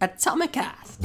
Atomicast.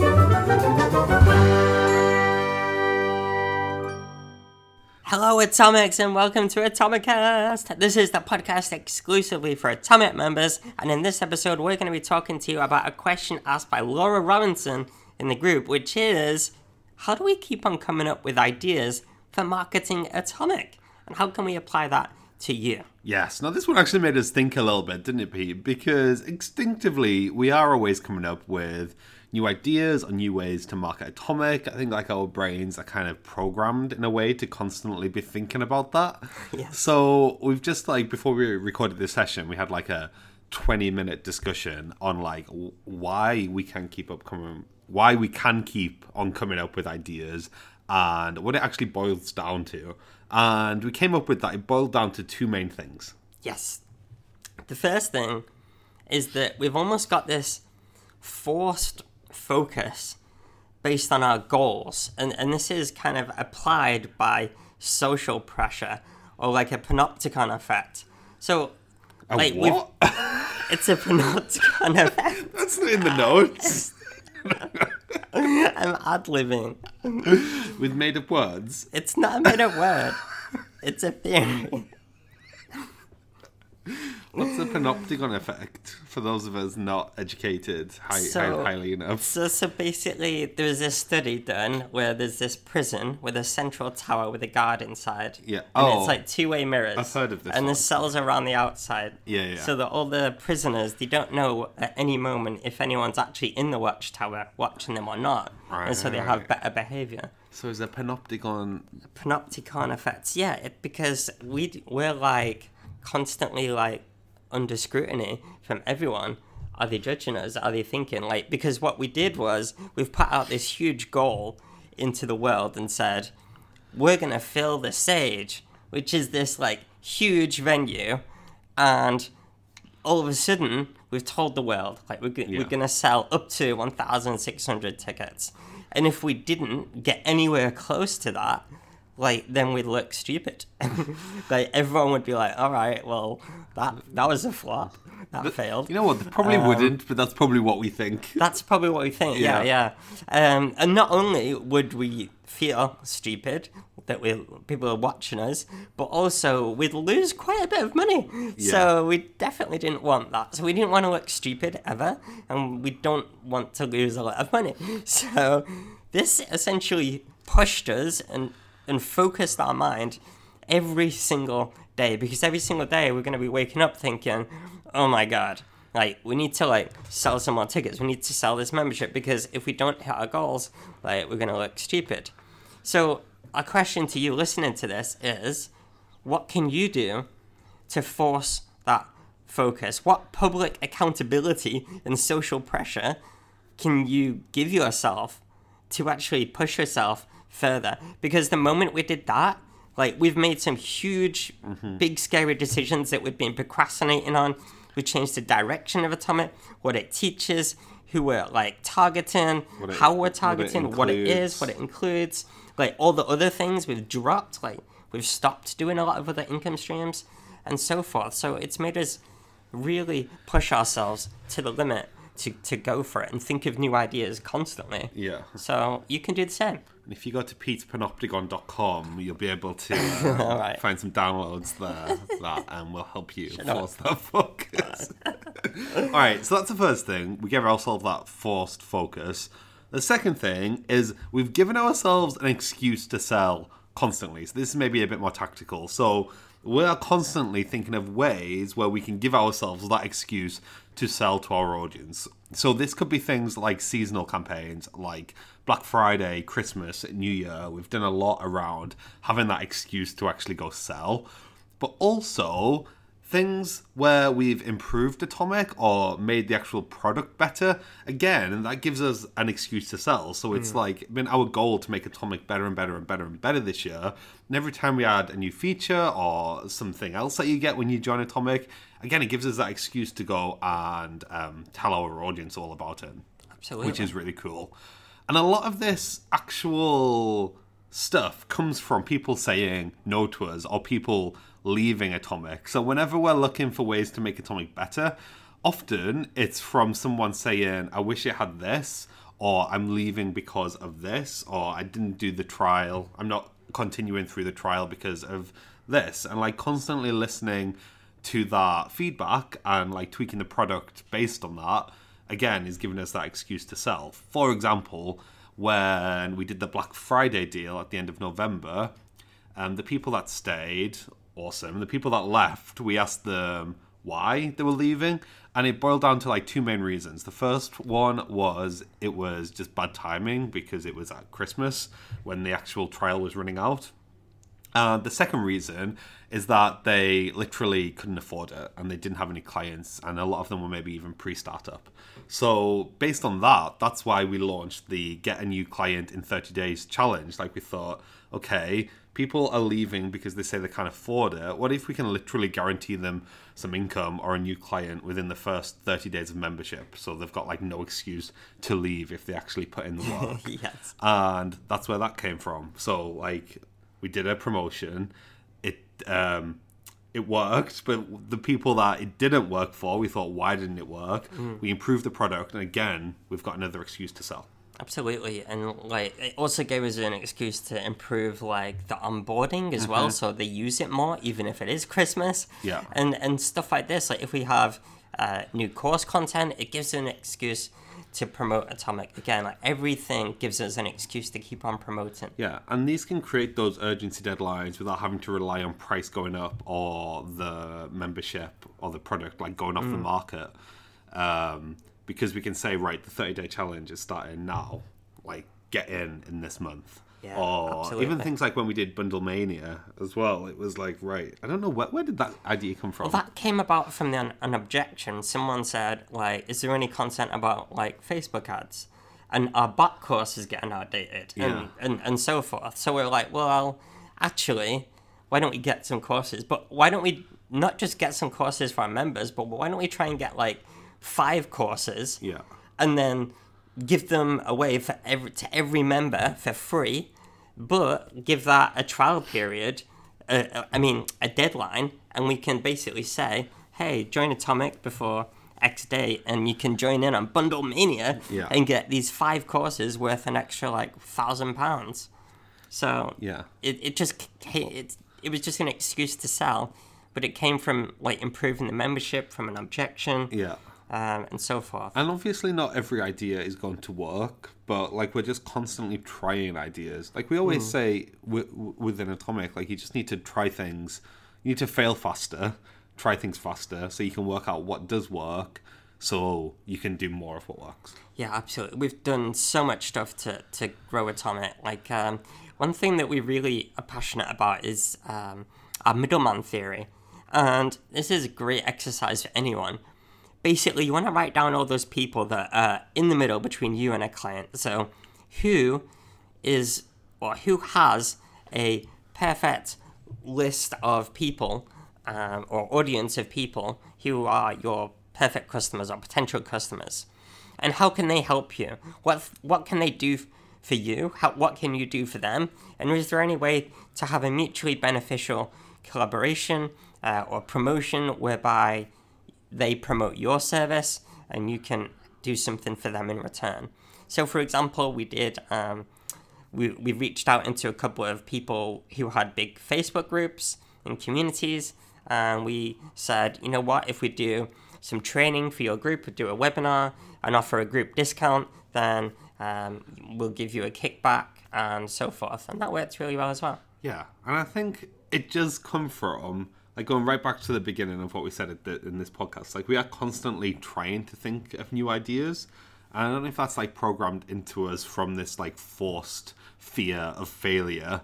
Hello, Atomics, and welcome to Atomicast. This is the podcast exclusively for Atomic members, and in this episode, we're going to be talking to you about a question asked by Laura Robinson in the group, which is how do we keep on coming up with ideas for marketing Atomic? And how can we apply that to you? Yes. Now, this one actually made us think a little bit, didn't it, Pete? Because instinctively, we are always coming up with new ideas or new ways to market Atomic. I think like our brains are kind of programmed in a way to constantly be thinking about that. Yes. So we've just like before we recorded this session, we had like a 20 minute discussion on like why we can keep up coming why we can keep on coming up with ideas and what it actually boils down to. And we came up with that it boiled down to two main things. Yes. The first thing is that we've almost got this forced focus based on our goals. And, and this is kind of applied by social pressure or like a panopticon effect. So, A like, what? it's a panopticon effect. That's not in the notes. I'm ad libbing. with made up words. It's not a made up word, it's a theory. Panopticon effect for those of us not educated high, So- high, highly enough? So, so basically, there's this study done where there's this prison with a central tower with a guard inside. Yeah. And Oh. it's like two way mirrors. I've heard of this And one. the cells are around the outside. Yeah, yeah. So that all the prisoners, they don't know at any moment if anyone's actually in the watchtower watching them or not. And so they have better behavior. So is a panopticon? Panopticon effects, yeah, it, because we we're like constantly like under scrutiny from everyone. Are they judging us? Are they thinking like because what we did was we've put out this huge goal into the world and said we're gonna fill the stage, which is this like huge venue, and all of a sudden we've told the world like we're, go- Yeah. we're gonna sell up to 1,600 tickets, and if we didn't get anywhere close to that, like then we'd look stupid. like everyone would be like, "All right, well that that was a flop, that failed." You know what? They probably Um, wouldn't, but that's probably what we think. That's probably what we think. Yeah, yeah. Um, and not only would we feel stupid that we people are watching us, but also we'd lose quite a bit of money. So we definitely didn't want that. So we didn't want to look stupid ever, and we don't want to lose a lot of money. So this essentially pushed us and and focused our mind every single day because every single day we're going to be waking up thinking, "Oh my god." like we need to like sell some more tickets we need to sell this membership because if we don't hit our goals like we're gonna look stupid so our question to you listening to this is what can you do to force that focus what public accountability and social pressure can you give yourself to actually push yourself further. Because the moment we did that like we've made some huge mm-hmm. big scary decisions that we've been procrastinating on. We changed the direction of atomic what it teaches who we're like targeting it- how we're what it targeting what it, is what it includes like all the other things we've dropped like we've stopped doing a lot of other income streams and so forth. So it's made us really push ourselves to the limit to, to go for it and think of new ideas constantly Yeah. so you can do the same And if you go to petepanopticon.com, you'll be able to uh, find some downloads there that um, will help you force that focus. All right, so that's the first thing. We give ourselves that forced focus. The second thing is we've given ourselves an excuse to sell constantly. So this is maybe a bit more tactical. So we're constantly thinking of ways where we can give ourselves that excuse to sell to our audience. So this could be things like seasonal campaigns, like Black Friday, Christmas, New Year. We've done a lot around having that excuse to actually go sell. But also things where we've improved Atomic or made the actual product better again, and that gives us an excuse to sell. So it's like been our goal to make Atomic better and better and better and better this year. And every time we add a new feature or something else that you get when you join Atomic, again, it gives us that excuse to go and um, tell our audience all about it absolutely which is really cool. And a lot of this actual stuff comes from people saying no to us or people leaving Atomic. So whenever we're looking for ways to make Atomic better, often it's from someone saying, I wish it had this, or I'm leaving because of this, or I didn't do the trial. I'm not continuing through the trial because of this. And like constantly listening to that feedback and like tweaking the product based on that, again, is giving us that excuse to sell. For example, when we did the Black Friday deal at the end of November, And the people that stayed, awesome. The people that left, we asked them why they were leaving, and it boiled down to like two main reasons. The first one was it was just bad timing because it was at Christmas when the actual trial was running out. Uh, the second reason is that they literally couldn't afford it and they didn't have any clients, and a lot of them were maybe even pre startup. So, based on that, that's why we launched the Get a New Client in 30 Days challenge. Like, we thought, okay, people are leaving because they say they can't afford it. What if we can literally guarantee them some income or a new client within the first 30 days of membership? So they've got like no excuse to leave if they actually put in the work. yes. And that's where that came from. So, like, we did a promotion. It, um, it worked, but the people that it didn't work for, we thought, why didn't it work? Mm. We improved the product, and again, we've got another excuse to sell. Absolutely, and like it also gave us an excuse to improve like the onboarding as mm-hmm. well, so they use it more, even if it is Christmas. Yeah, and and stuff like this. Like if we have uh, new course content, it gives an excuse to promote Atomic again. Like everything gives us an excuse to keep on promoting. Yeah, and these can create those urgency deadlines without having to rely on price going up or the membership or the product like going off mm. the market. Um, because we can say, right, the 30 day challenge is starting now. Like, get in in this month. Yeah, or absolutely. even things like when we did Bundle Mania as well. It was like, right, I don't know where, where did that idea come from. Well, that came about from the, an objection. Someone said, like, is there any content about like Facebook ads? And our bot course is getting outdated, yeah. and, and and so forth. So we're like, well, actually, why don't we get some courses? But why don't we not just get some courses for our members, but why don't we try and get like five courses. Yeah. And then give them away for every to every member for free, but give that a trial period. Uh, I mean, a deadline, and we can basically say, "Hey, join Atomic before X day, and you can join in on Bundle Mania yeah. and get these five courses worth an extra like thousand pounds." So yeah, it, it just it it was just an excuse to sell, but it came from like improving the membership from an objection. Yeah um, and so forth. And obviously, not every idea is going to work, but like we're just constantly trying ideas. Like we always mm. say w- within Atomic, like you just need to try things. You need to fail faster, try things faster, so you can work out what does work, so you can do more of what works. Yeah, absolutely. We've done so much stuff to to grow Atomic. Like um, one thing that we really are passionate about is um, our middleman theory. And this is a great exercise for anyone basically you want to write down all those people that are in the middle between you and a client. So who is or who has a perfect list of people um, or audience of people who are your perfect customers or potential customers, and how can they help you? What what can they do for you? How, what can you do for them? And is there any way to have a mutually beneficial collaboration uh, or promotion whereby they promote your service and you can do something for them in return. So, for example, we did. Um, we, we reached out into a couple of people who had big Facebook groups and communities, and we said, you know what, if we do some training for your group, do a webinar, and offer a group discount, then um, we'll give you a kickback and so forth. And that worked really well as well. Yeah, and I think it does come from like going right back to the beginning of what we said the, in this podcast, like we are constantly trying to think of new ideas. And I don't know if that's like programmed into us from this like forced fear of failure,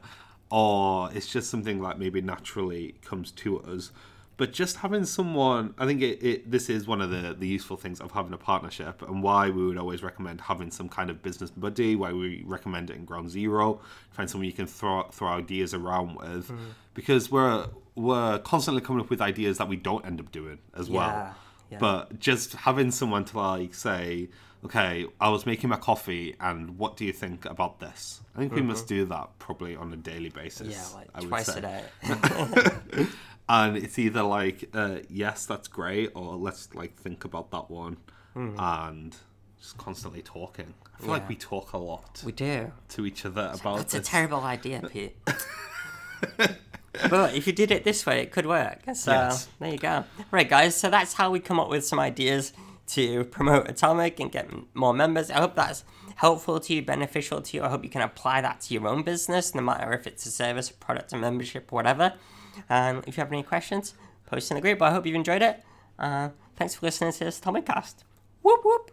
or it's just something that maybe naturally comes to us. But just having someone, I think it, it, this is one of the, the useful things of having a partnership and why we would always recommend having some kind of business buddy, why we recommend it in Ground Zero, find someone you can throw, throw ideas around with. Mm. Because we're we're constantly coming up with ideas that we don't end up doing as yeah, well. Yeah. But just having someone to like say, okay, I was making my coffee, and what do you think about this? I think mm-hmm. we must do that probably on a daily basis. Yeah, like I twice a day. and it's either like uh, yes, that's great, or let's like think about that one, and just constantly talking. I feel like we talk a lot We do. to each other about That's a terrible idea, Pete. but if you did it this way, it could work. So Yes. there you go. Right, guys. So that's how we come up with some ideas to promote Atomic and get more members. I hope that's helpful to you, beneficial to you. I hope you can apply that to your own business, no matter if it's a service, a product, a membership, whatever. And if you have any questions, post in the group. I hope you've enjoyed it. Uh, thanks for listening to this Atomic Cast. Whoop whoop.